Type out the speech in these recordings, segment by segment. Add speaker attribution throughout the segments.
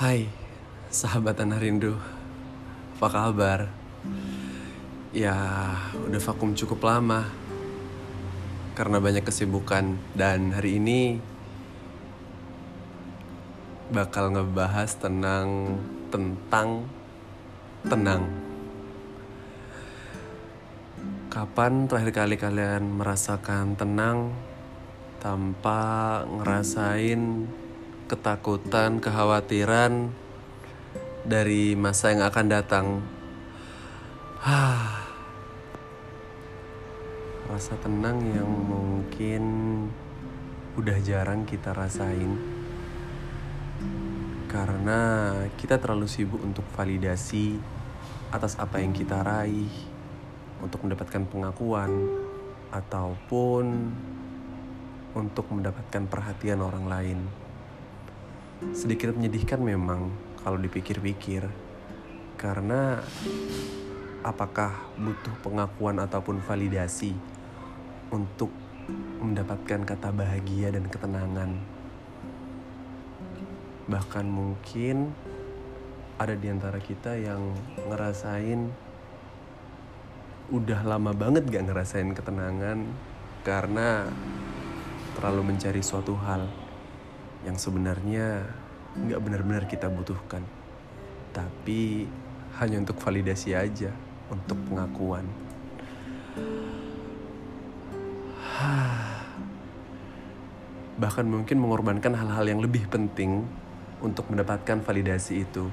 Speaker 1: Hai, sahabat Tanah Rindu. Apa kabar? Ya, udah vakum cukup lama. Karena banyak kesibukan dan hari ini bakal ngebahas tentang tentang tenang. Kapan terakhir kali kalian merasakan tenang tanpa ngerasain ketakutan, kekhawatiran dari masa yang akan datang. Rasa tenang yang mungkin udah jarang kita rasain. Karena kita terlalu sibuk untuk validasi atas apa yang kita raih, untuk mendapatkan pengakuan, ataupun untuk mendapatkan perhatian orang lain sedikit menyedihkan memang kalau dipikir-pikir. Karena apakah butuh pengakuan ataupun validasi untuk mendapatkan kata bahagia dan ketenangan? Bahkan mungkin ada di antara kita yang ngerasain udah lama banget gak ngerasain ketenangan karena terlalu mencari suatu hal yang sebenarnya nggak benar-benar kita butuhkan, tapi hanya untuk validasi aja, untuk pengakuan. Bahkan mungkin mengorbankan hal-hal yang lebih penting untuk mendapatkan validasi itu.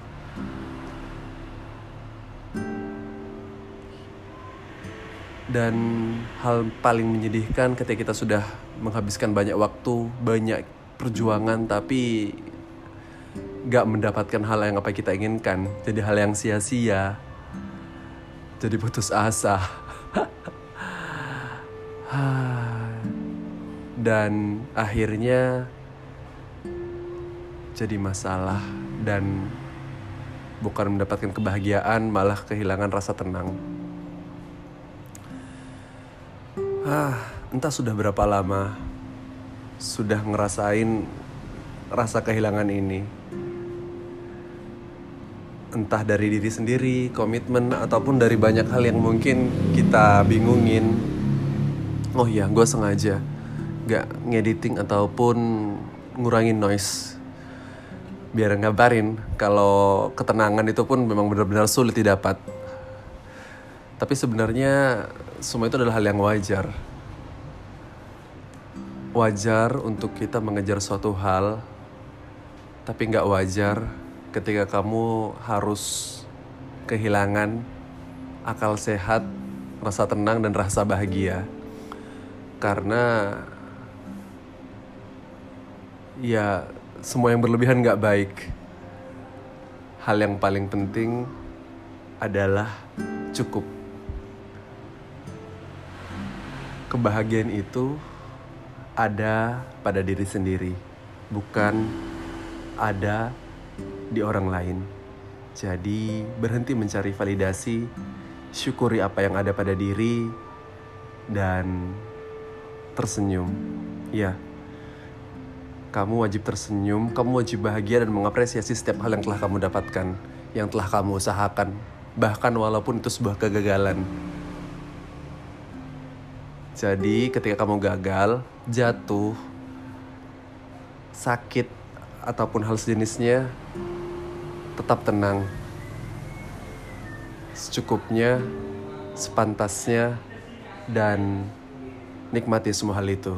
Speaker 1: Dan hal paling menyedihkan ketika kita sudah menghabiskan banyak waktu, banyak perjuangan tapi gak mendapatkan hal yang apa kita inginkan. Jadi hal yang sia-sia. Jadi putus asa. Dan akhirnya jadi masalah dan bukan mendapatkan kebahagiaan malah kehilangan rasa tenang. Ah entah sudah berapa lama sudah ngerasain rasa kehilangan ini. Entah dari diri sendiri, komitmen, ataupun dari banyak hal yang mungkin kita bingungin. Oh iya, gue sengaja gak ngediting ataupun ngurangin noise. Biar ngabarin kalau ketenangan itu pun memang benar-benar sulit didapat. Tapi sebenarnya semua itu adalah hal yang wajar wajar untuk kita mengejar suatu hal, tapi nggak wajar ketika kamu harus kehilangan akal sehat, rasa tenang, dan rasa bahagia. Karena ya semua yang berlebihan nggak baik. Hal yang paling penting adalah cukup. Kebahagiaan itu ada pada diri sendiri, bukan ada di orang lain. Jadi, berhenti mencari validasi, syukuri apa yang ada pada diri, dan tersenyum. Ya, kamu wajib tersenyum, kamu wajib bahagia dan mengapresiasi setiap hal yang telah kamu dapatkan, yang telah kamu usahakan, bahkan walaupun itu sebuah kegagalan. Jadi ketika kamu gagal, jatuh, sakit, ataupun hal sejenisnya, tetap tenang. Secukupnya, sepantasnya, dan nikmati semua hal itu.